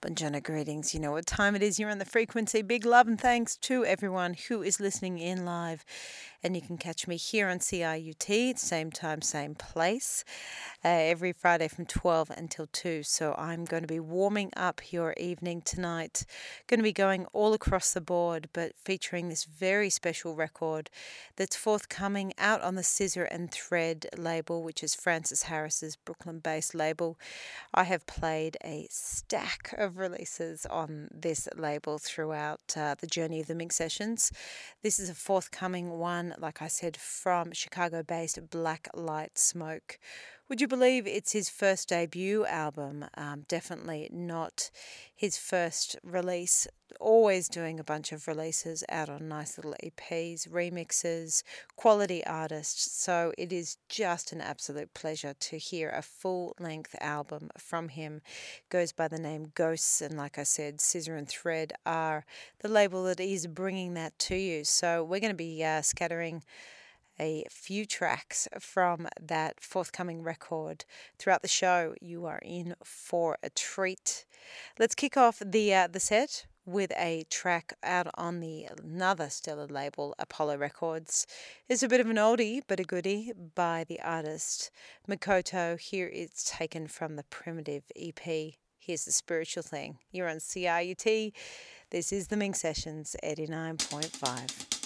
Bonjana greetings. You know what time it is. You're on the frequency. Big love and thanks to everyone who is listening in live. And you can catch me here on CIUT, same time, same place, uh, every Friday from 12 until 2. So I'm going to be warming up your evening tonight. Going to be going all across the board, but featuring this very special record that's forthcoming out on the Scissor and Thread label, which is Francis Harris's Brooklyn based label. I have played a stack of releases on this label throughout uh, the journey of the Minx Sessions. This is a forthcoming one, like I said, from Chicago based Black Light Smoke. Would you believe it's his first debut album? Um, definitely not his first release. Always doing a bunch of releases out on nice little EPs, remixes, quality artists. So it is just an absolute pleasure to hear a full length album from him. Goes by the name Ghosts, and like I said, Scissor and Thread are the label that is bringing that to you. So we're going to be uh, scattering a few tracks from that forthcoming record throughout the show. You are in for a treat. Let's kick off the uh, the set with a track out on the another stellar label, Apollo Records. It's a bit of an oldie but a goodie by the artist Makoto. Here it's taken from the Primitive EP. Here's the spiritual thing. You're on CIUT. This is the Minx Sessions 89.5.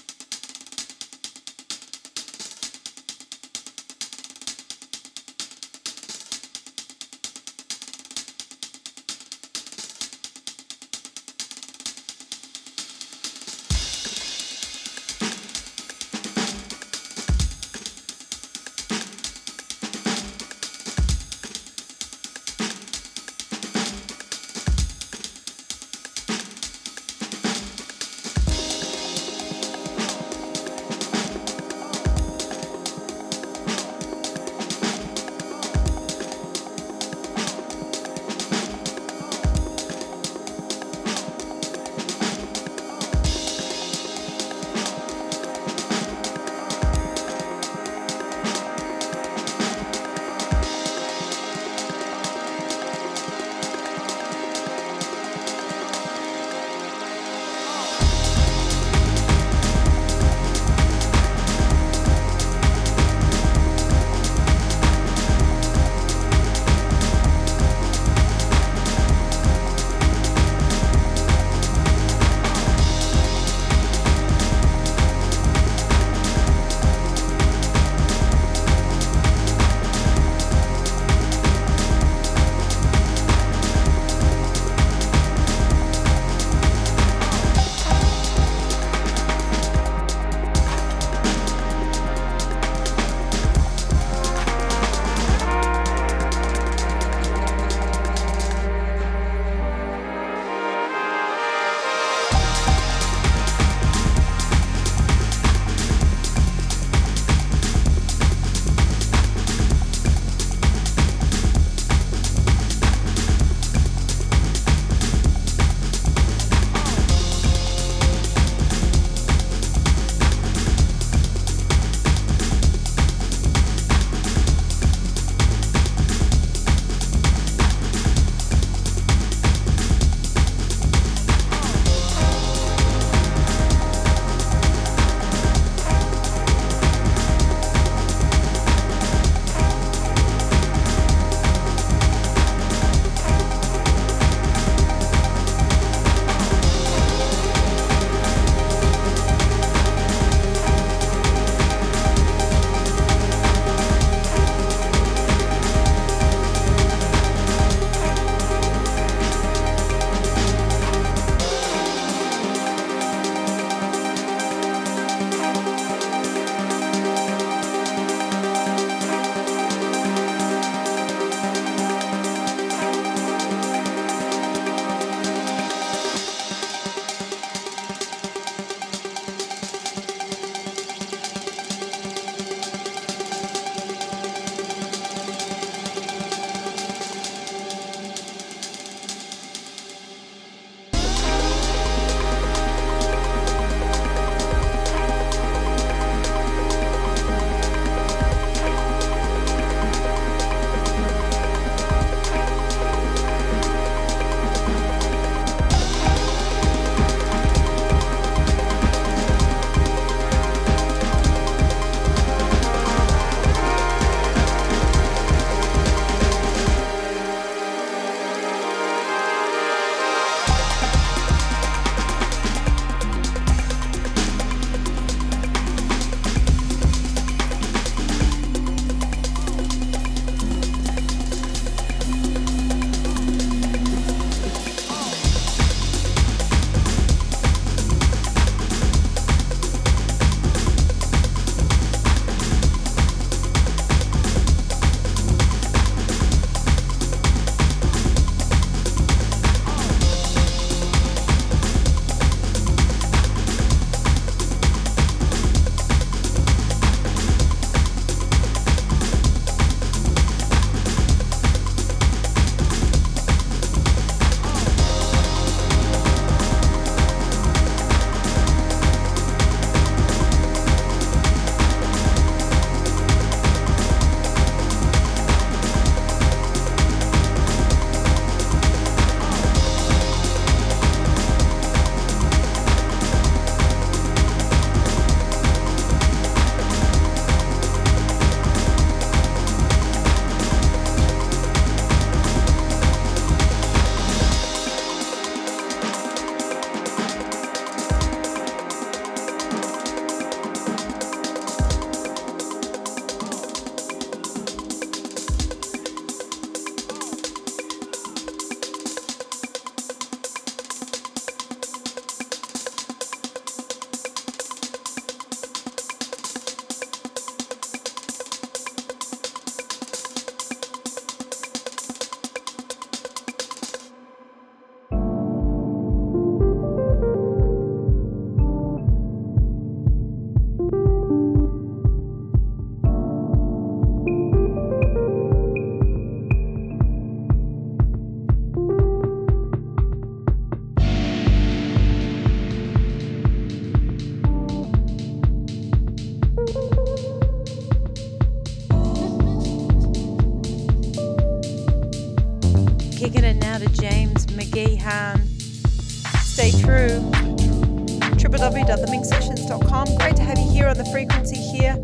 www.theminxsessions.com. Great to have you here on the frequency here.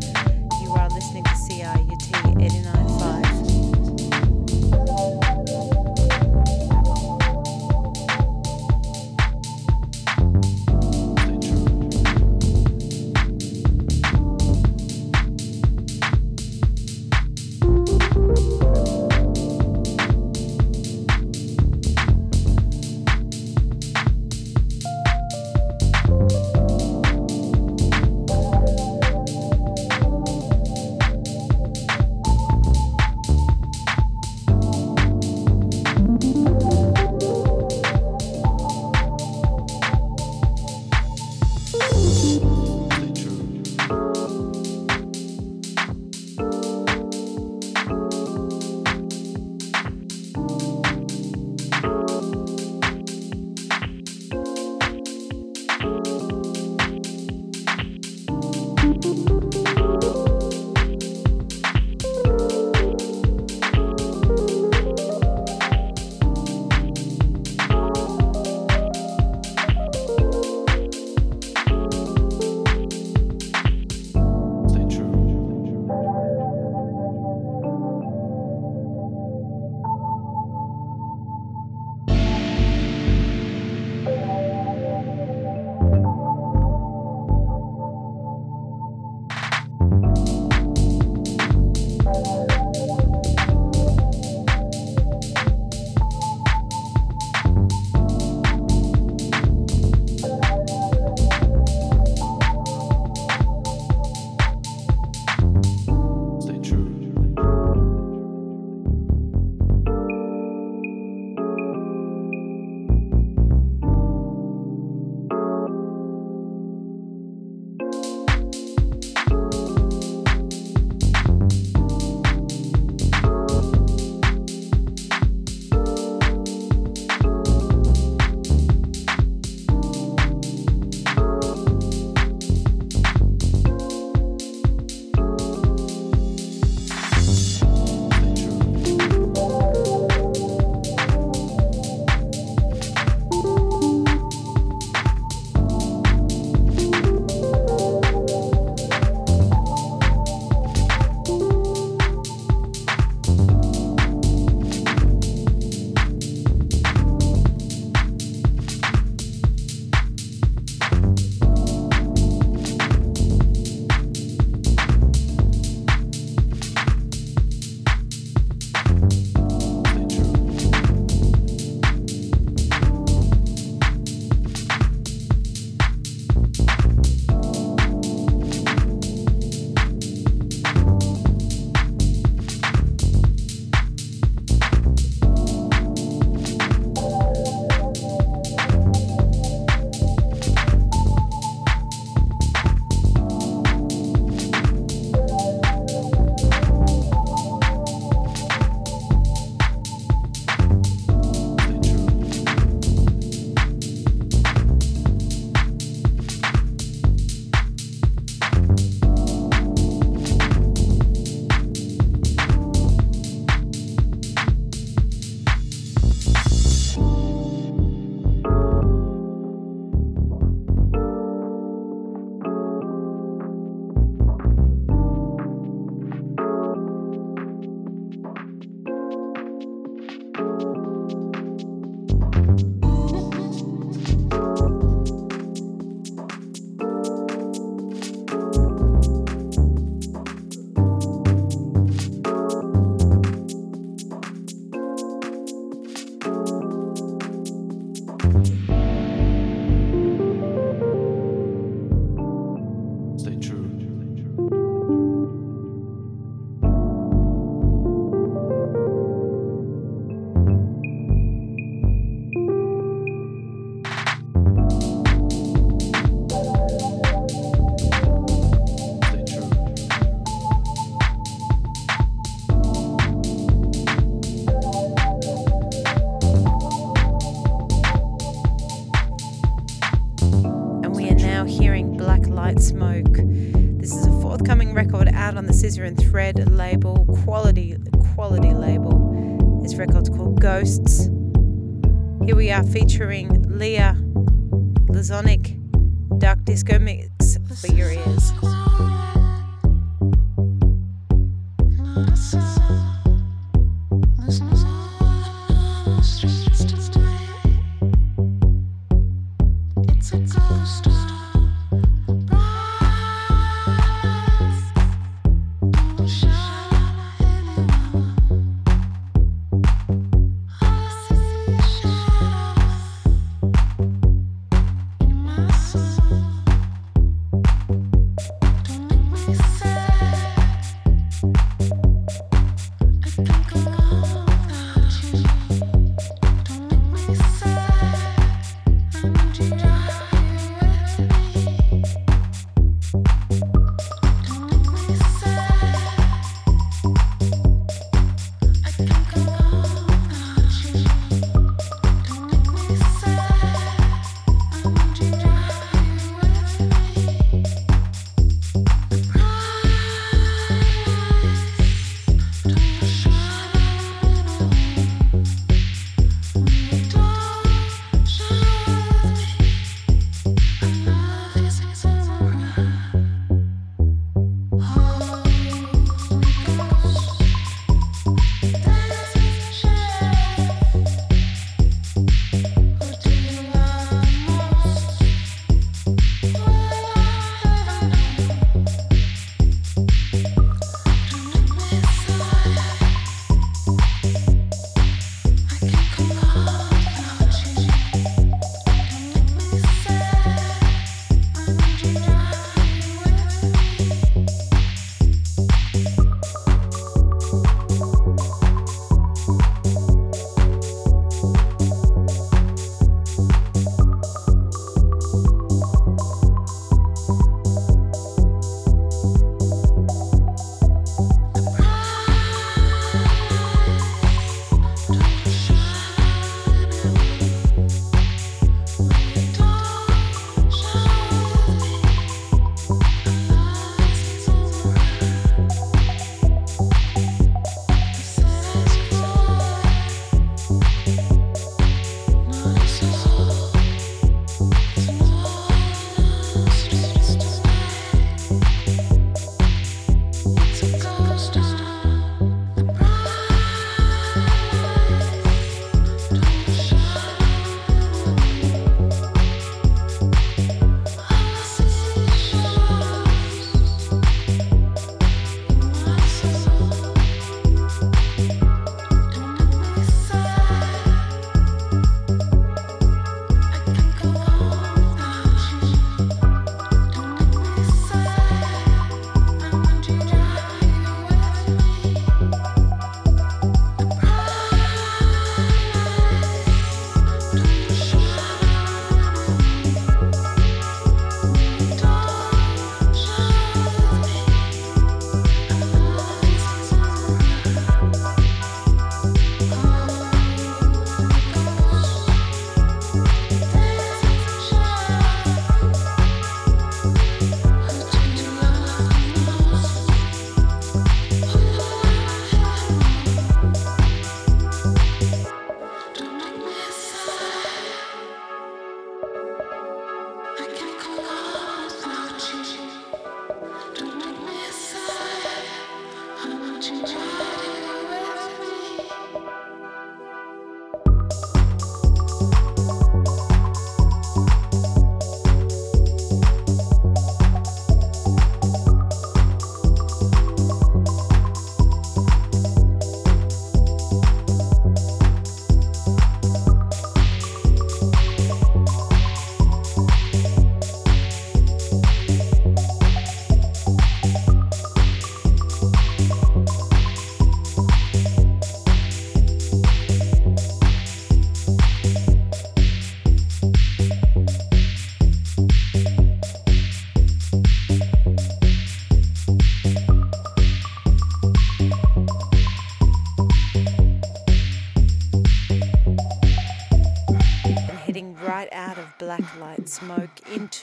You are listening to CIUT 89.5.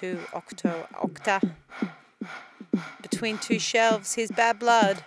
into Octo Octa. Between two shelves, here's Bad Blood.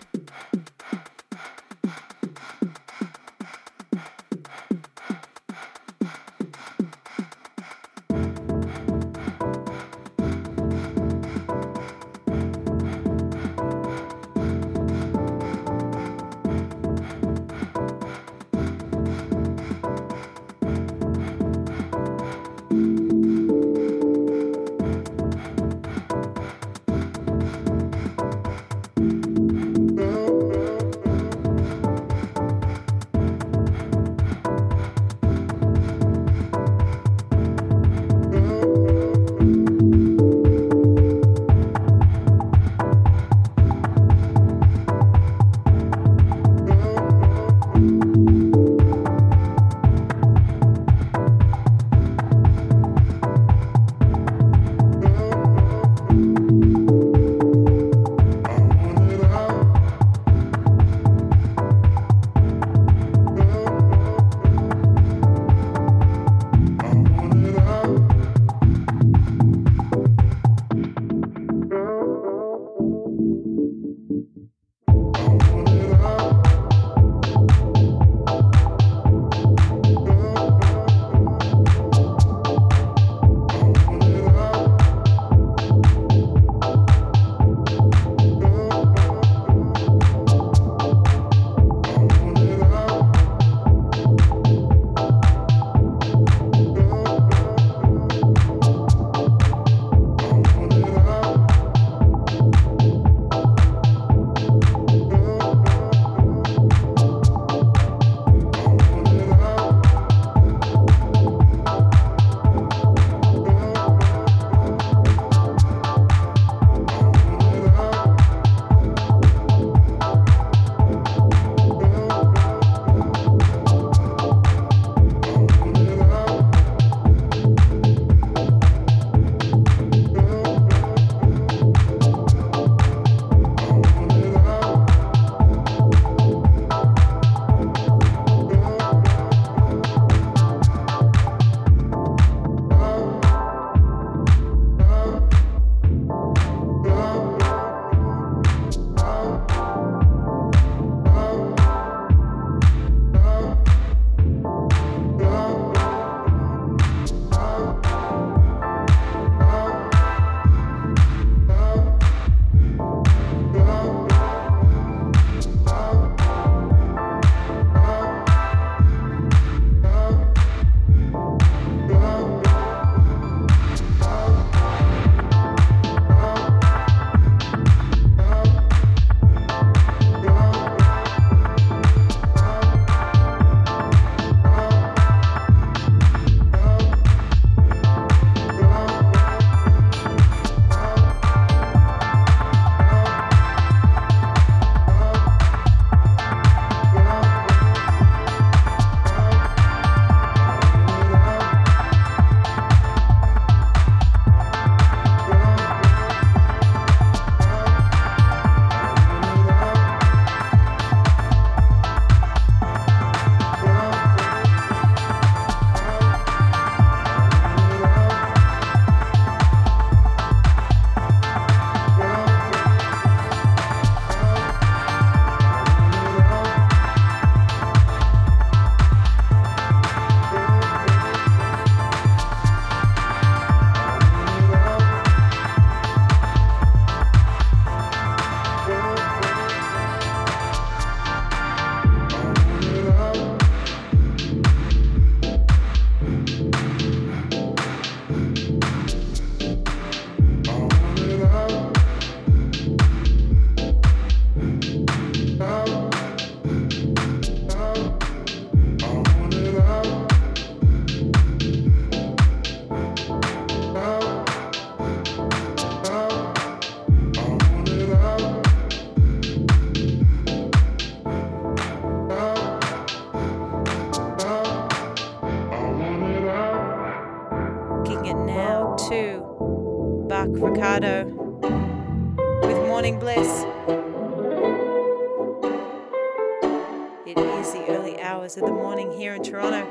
Here in Toronto.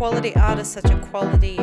Quality artist, such a quality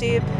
by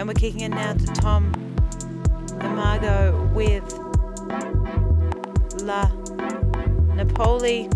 And we're kicking it now to Tom and Margot with La Napoli.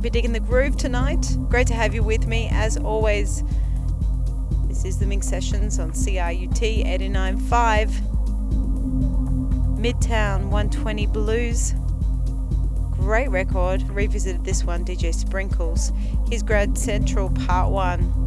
Hope you're digging the groove tonight. Great to have you with me. As always, this is the Minx Sessions on CIUT 89.5 Midtown 120 Blues. Great record. Revisited this one, DJ Sprinkles. His Grand Central Part 1.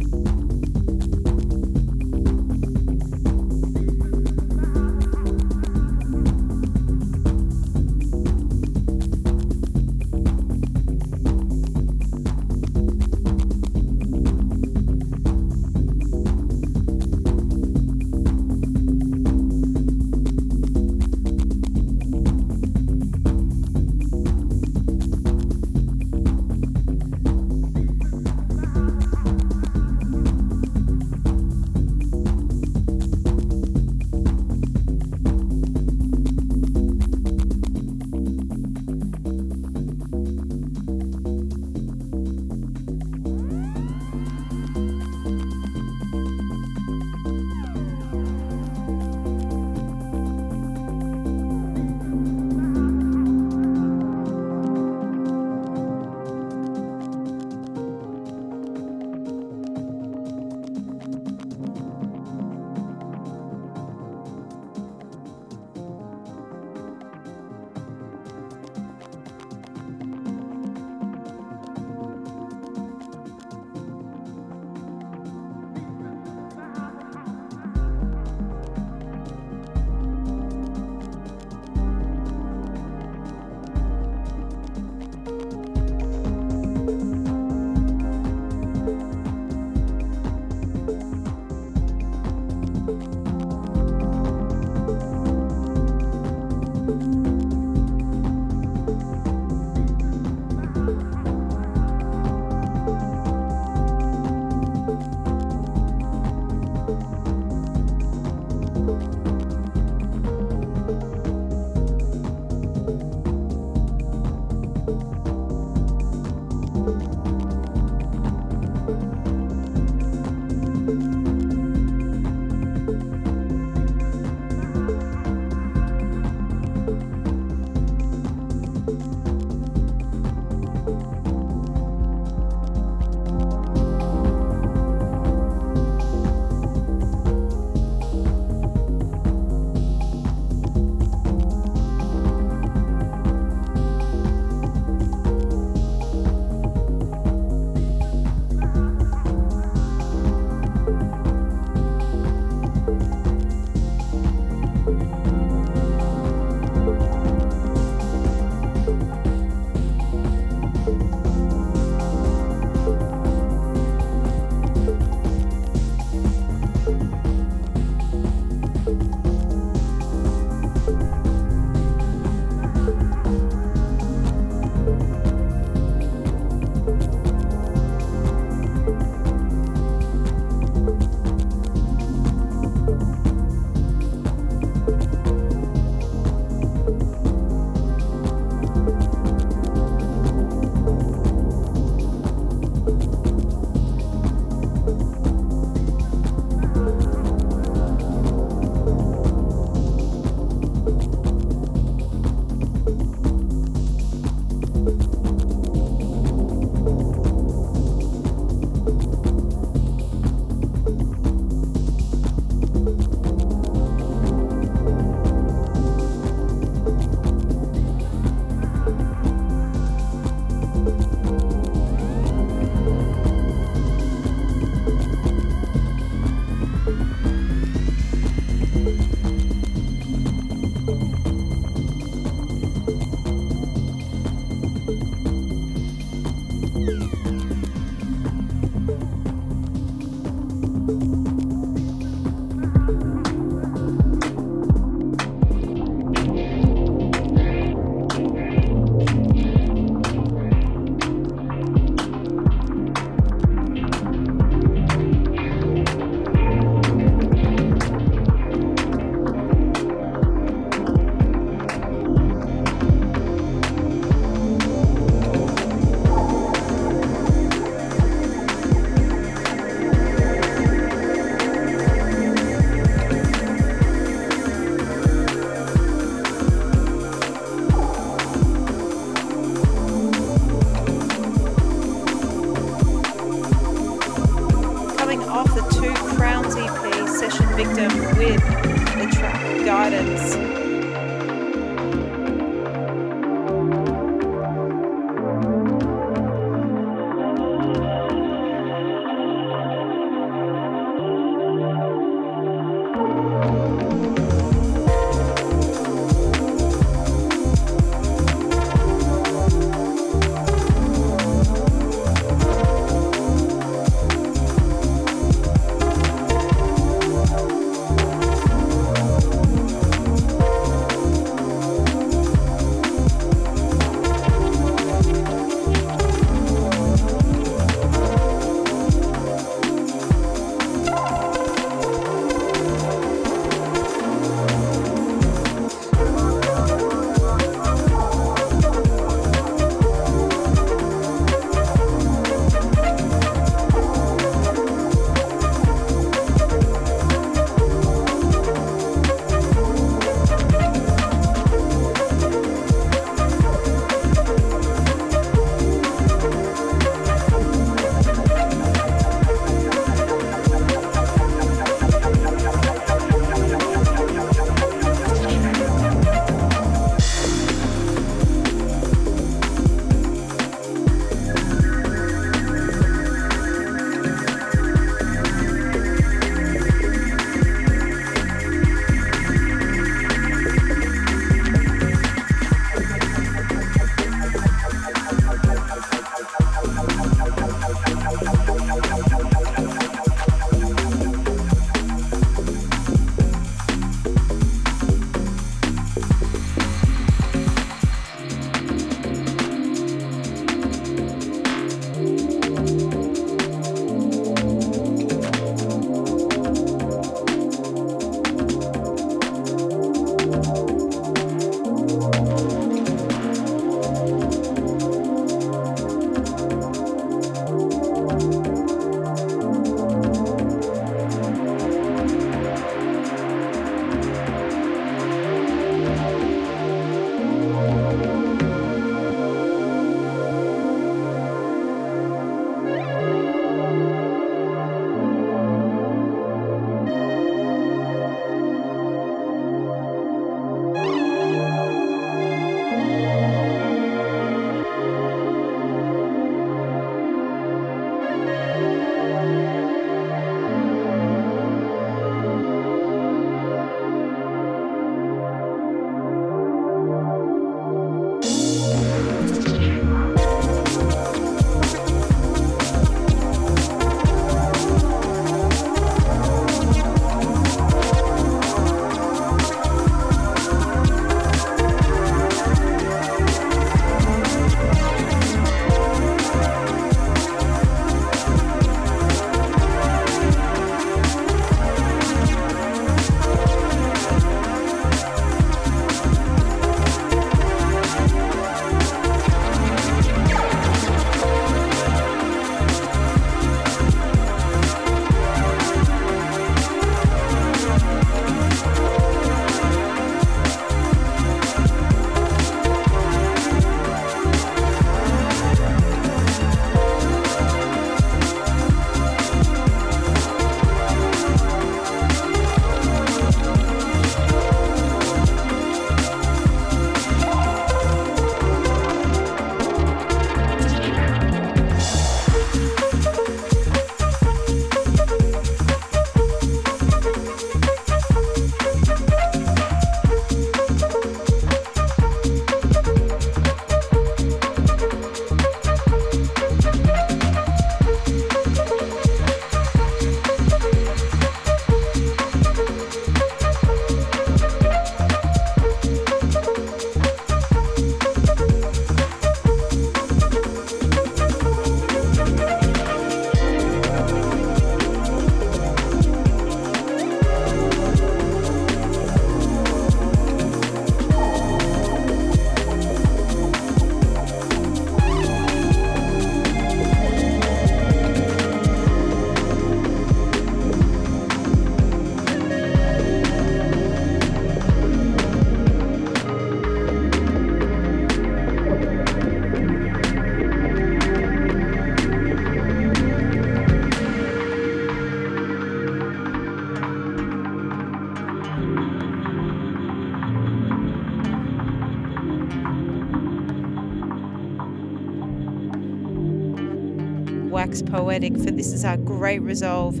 Poetic for This Is Our Great Resolve.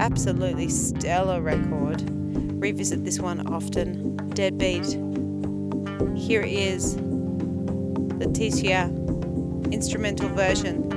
Absolutely stellar record. Revisit this one often. Deadbeat. Here is Leticia instrumental version.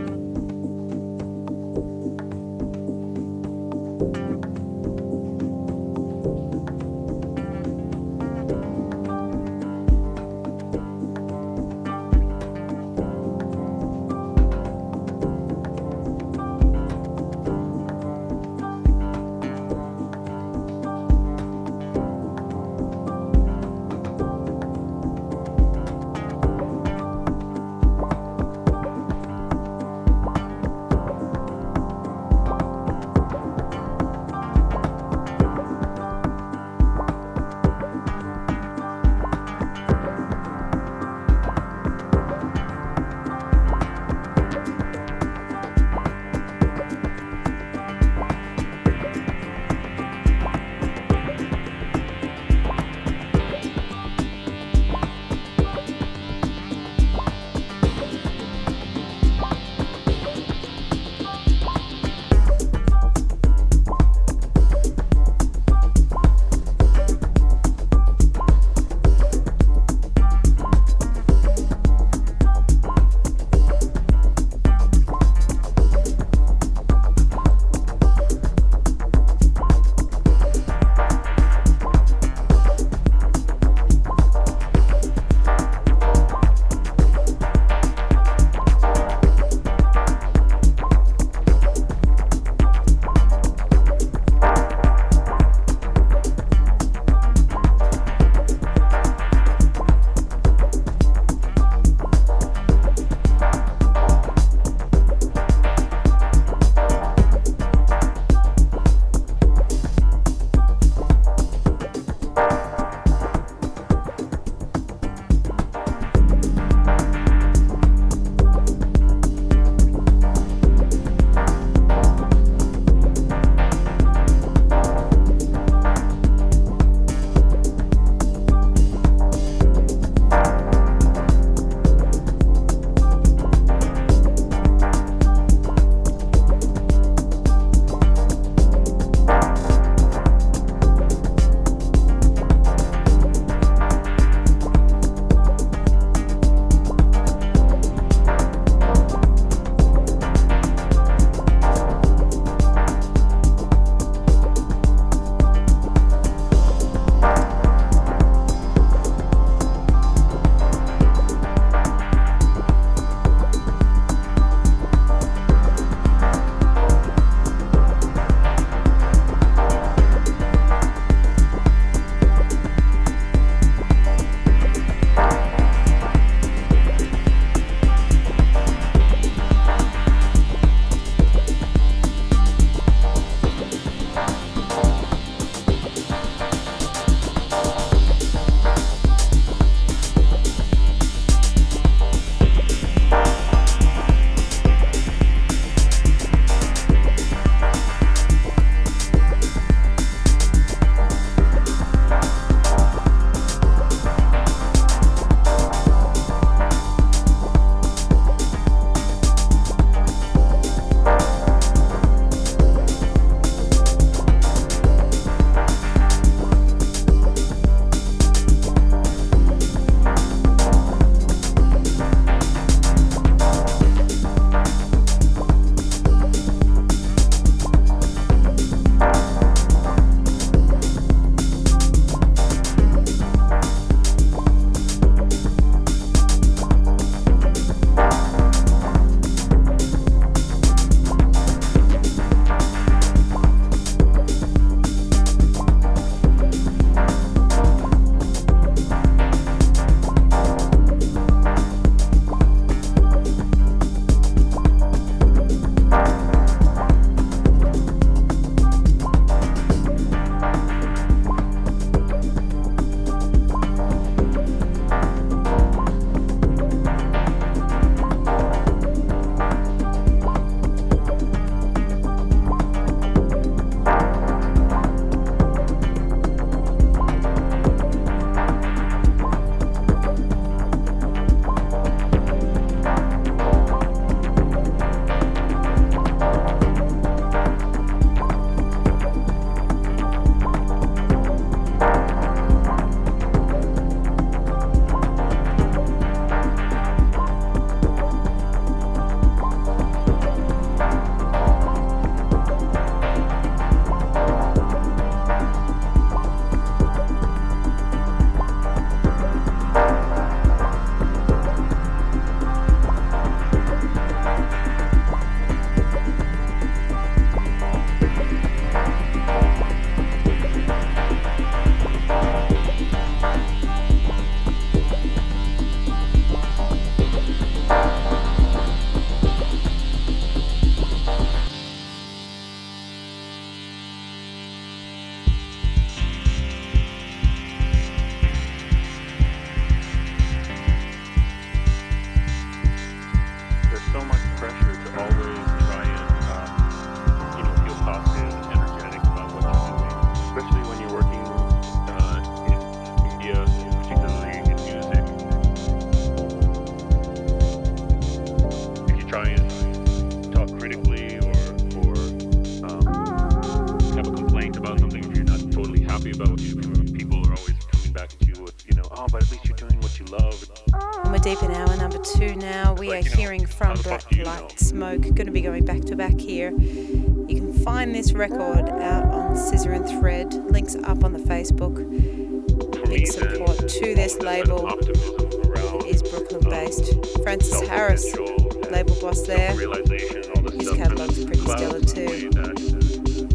label boss there. His catalog's pretty stellar too.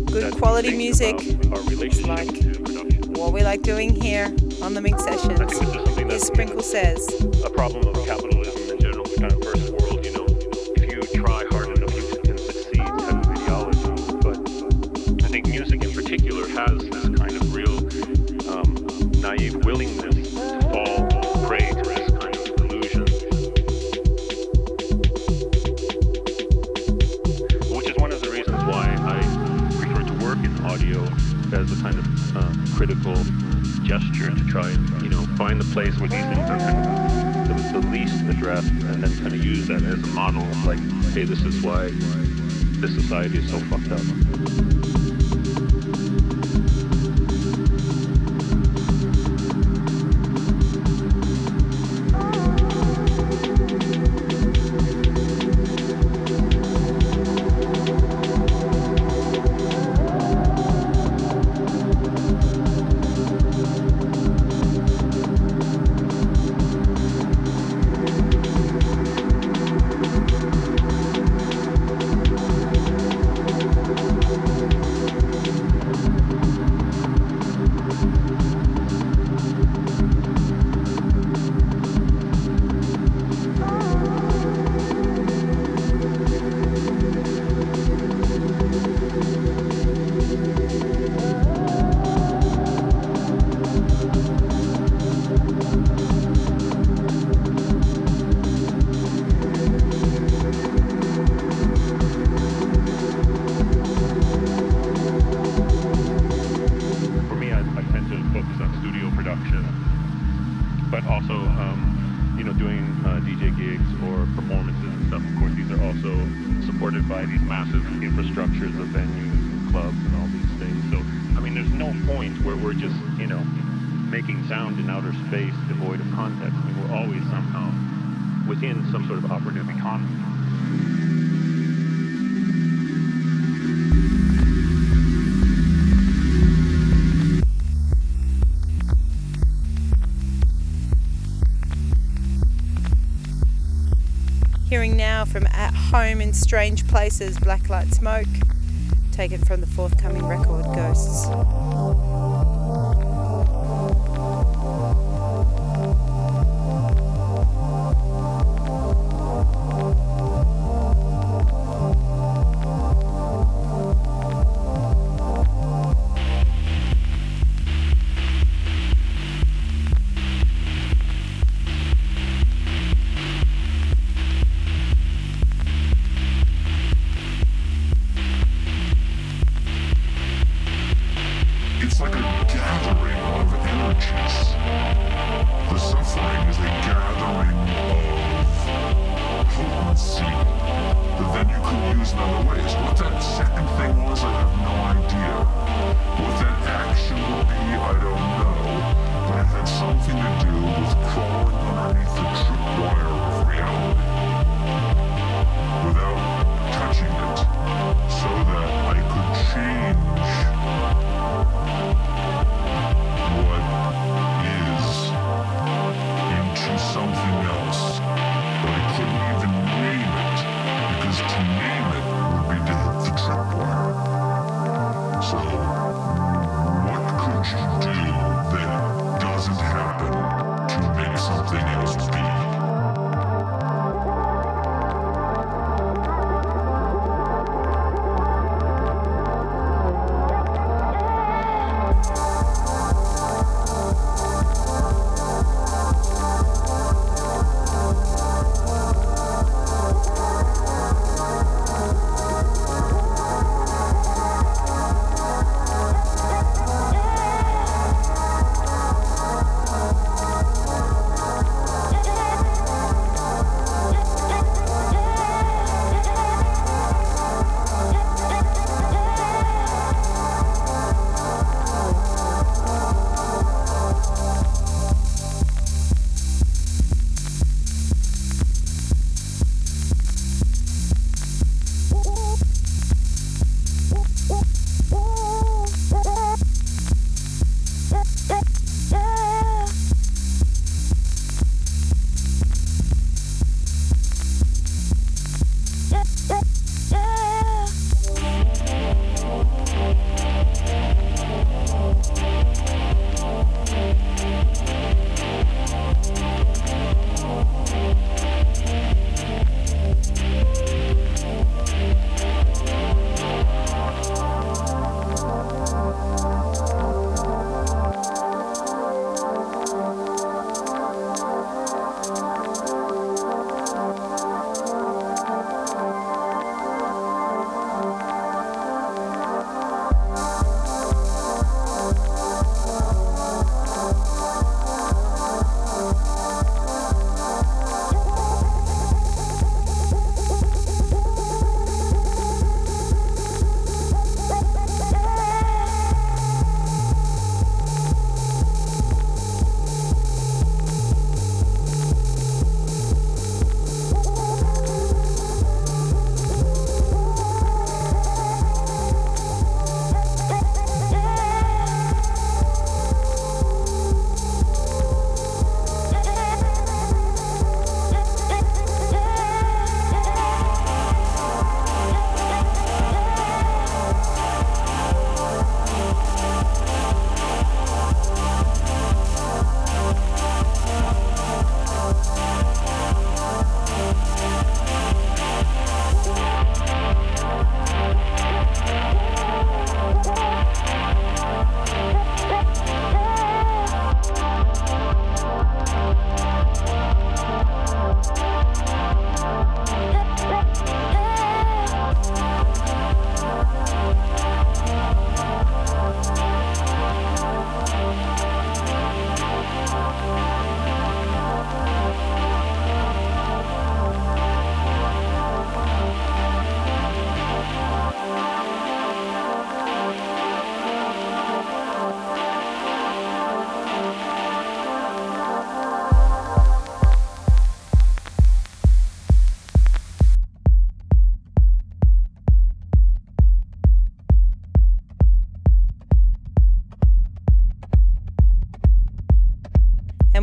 Good quality music, like what we like doing here on the Minx Sessions. Is Sprinkle Says. A problem of capital. Strange Places Blacklight Smoke, taken from the forthcoming record Ghosts.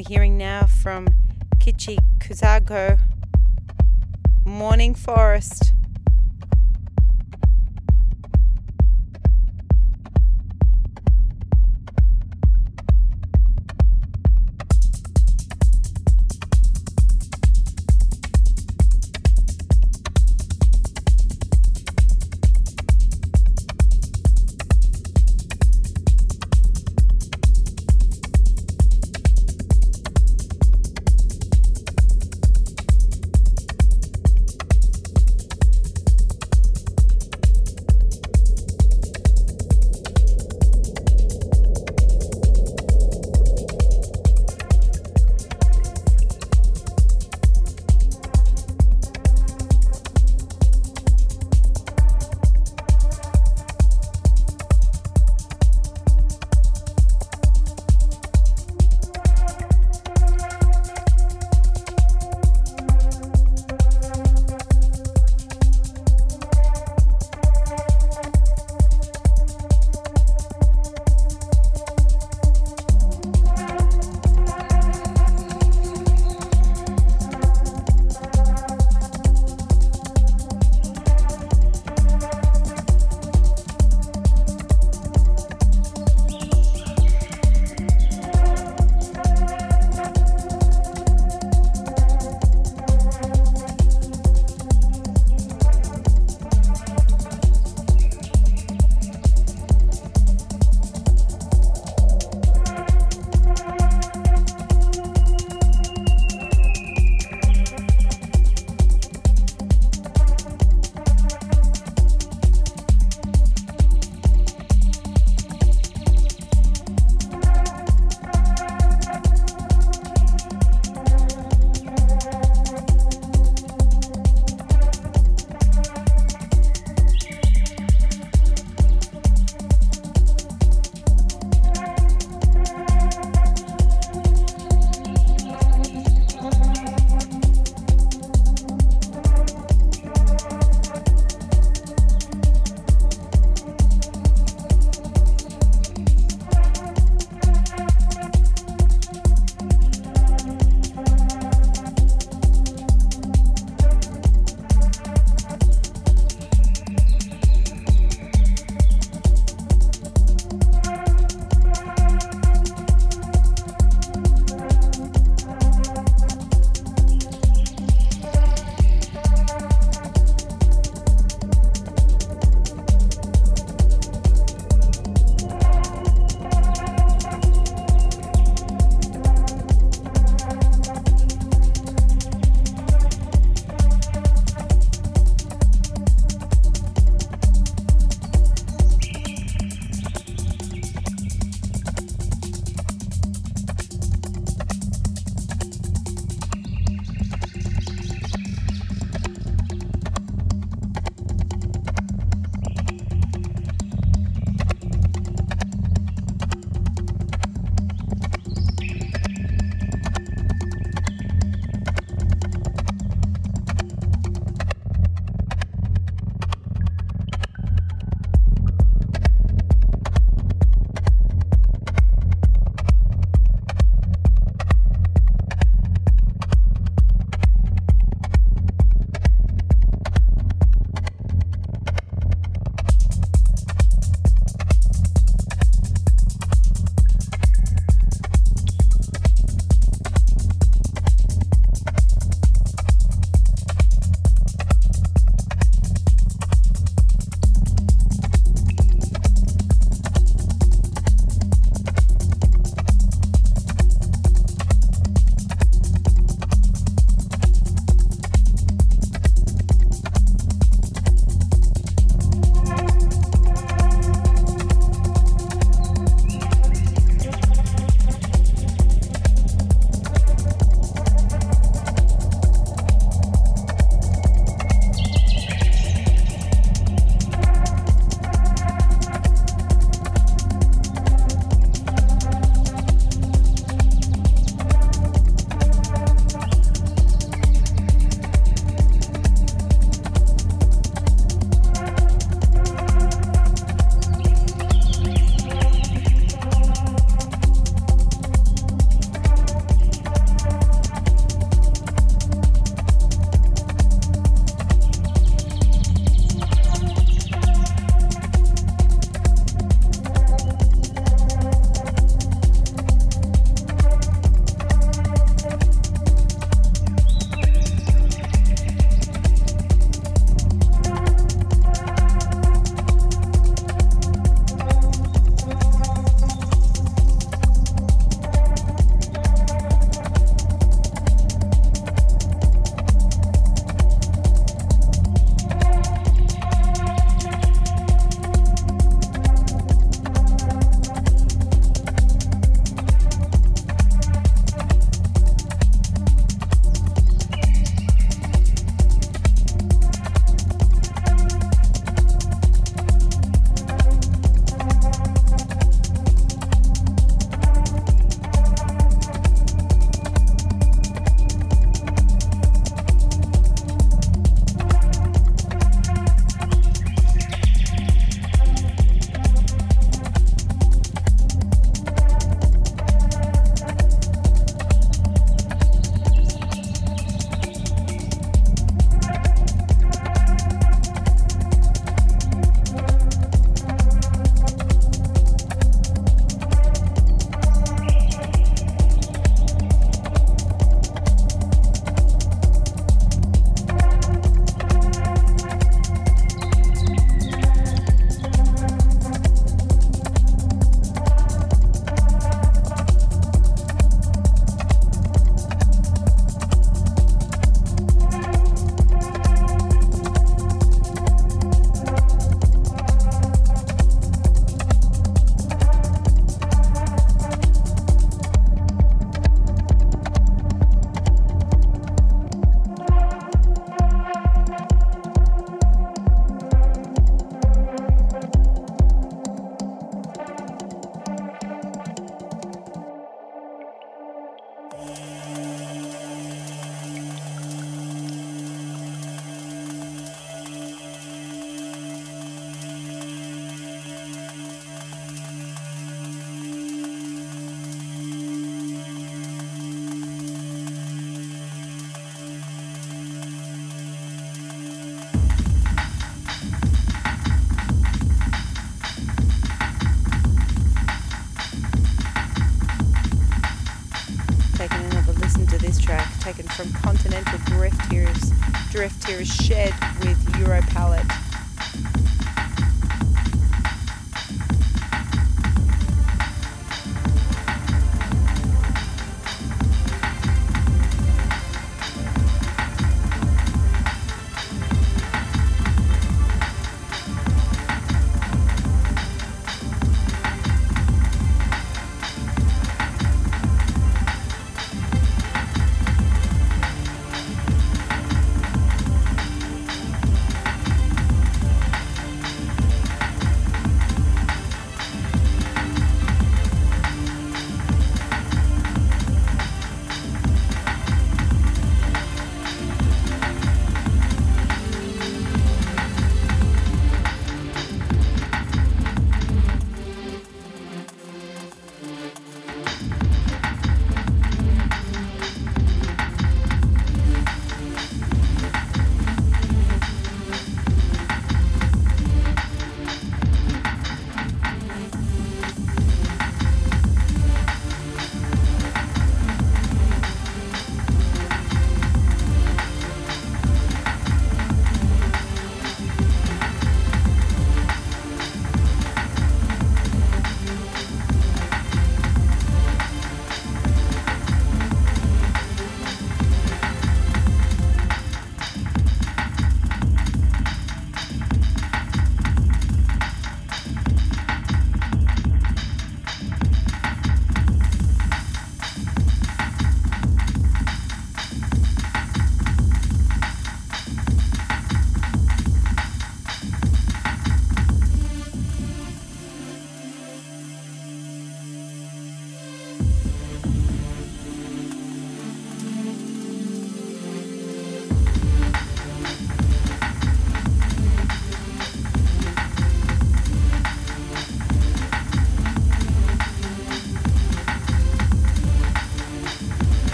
We're hearing now from Kichi Kuzago, Morning Forest.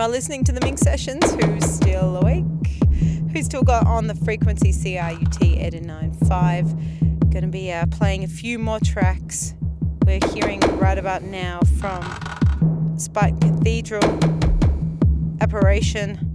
Are listening to the Minx Sessions. Who's still awake? Who's still got on the frequency CIUT 895? Going to be uh, playing a few more tracks. We're hearing right about now from Spike Cathedral, Apparition.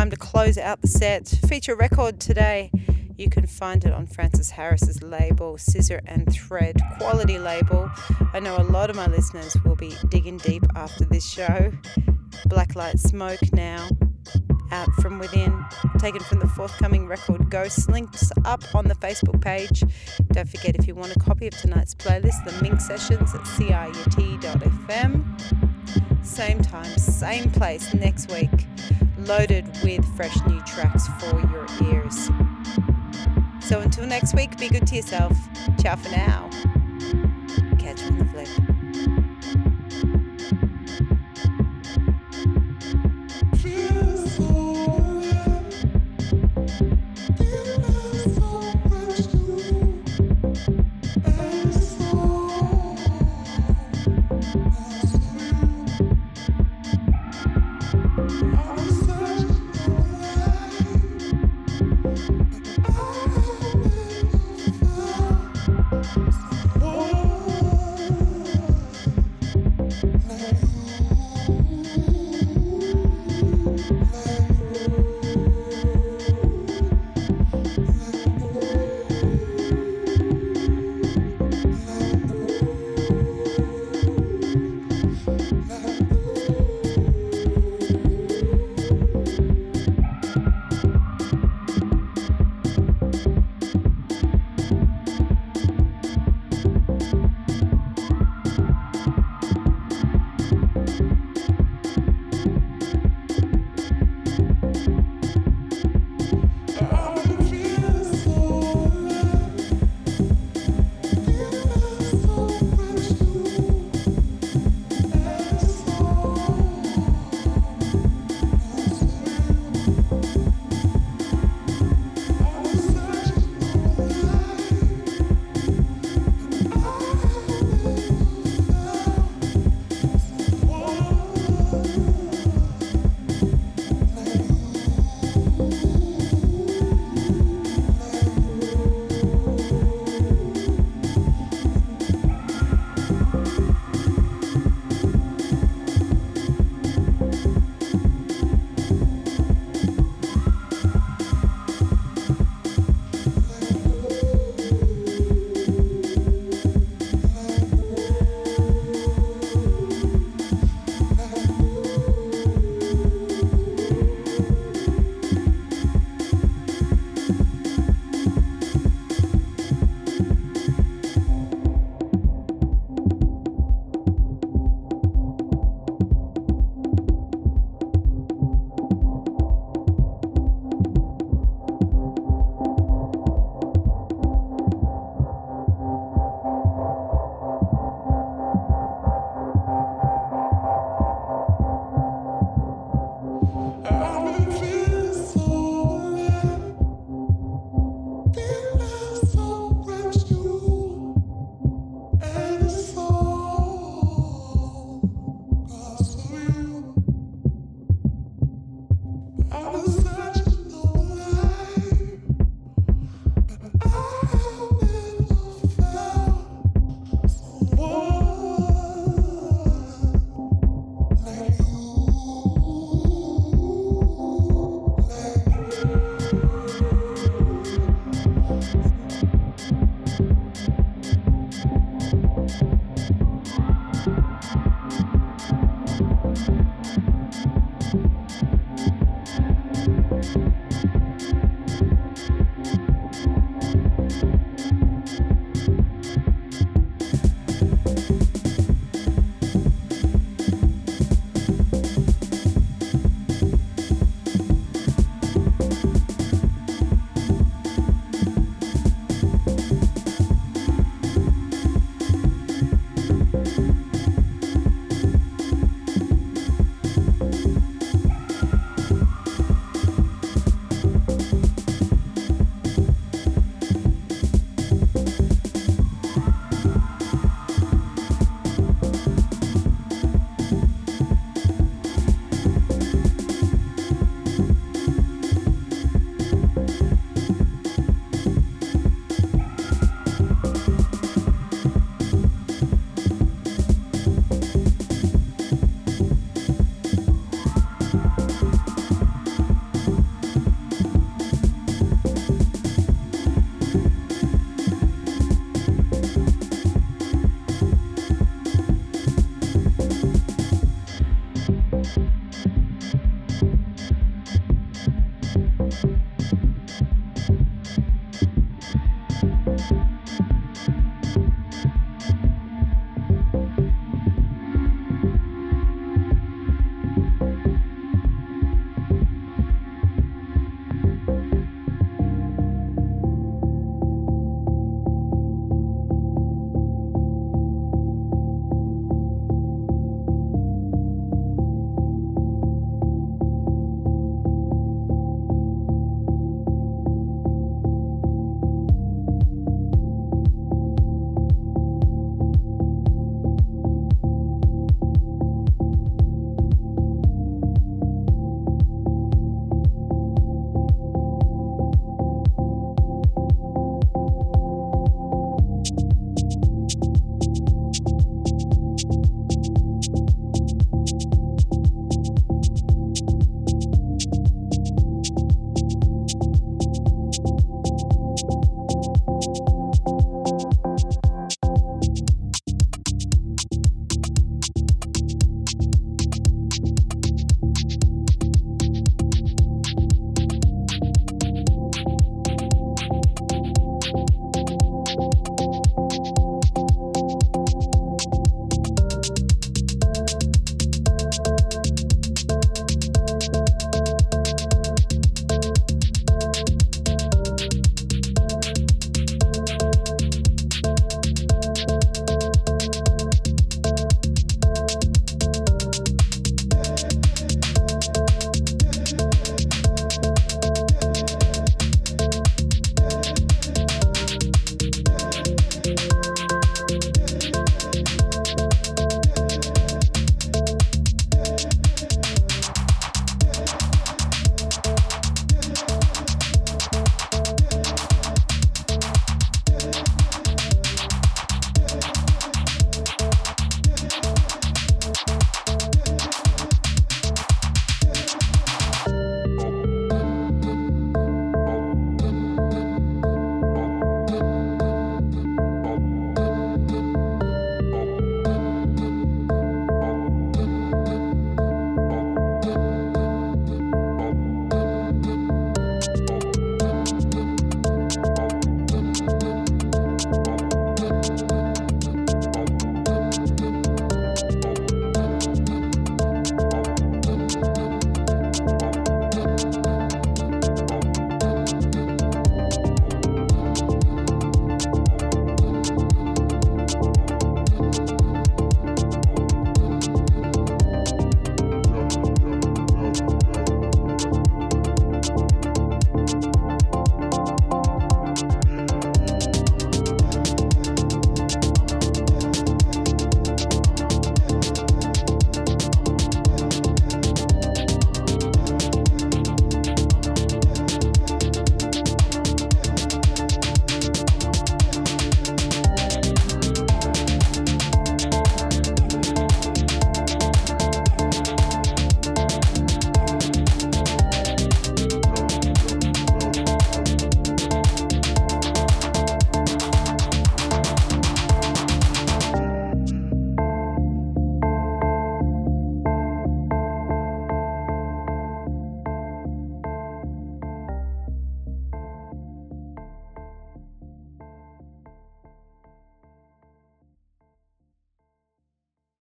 Time to close out the set. Feature record today. You can find it on Francis Harris's label, Scissor and Thread quality label. I know a lot of my listeners will be digging deep after this show. Blacklight Smoke now, out from within, taken from the forthcoming record Ghosts. Links up on the Facebook page. Don't forget if you want a copy of tonight's playlist, the Minx Sessions at ciut.fm. Same time, same place next week, loaded with fresh new tracks for your ears. So until next week, be good to yourself. Ciao for now.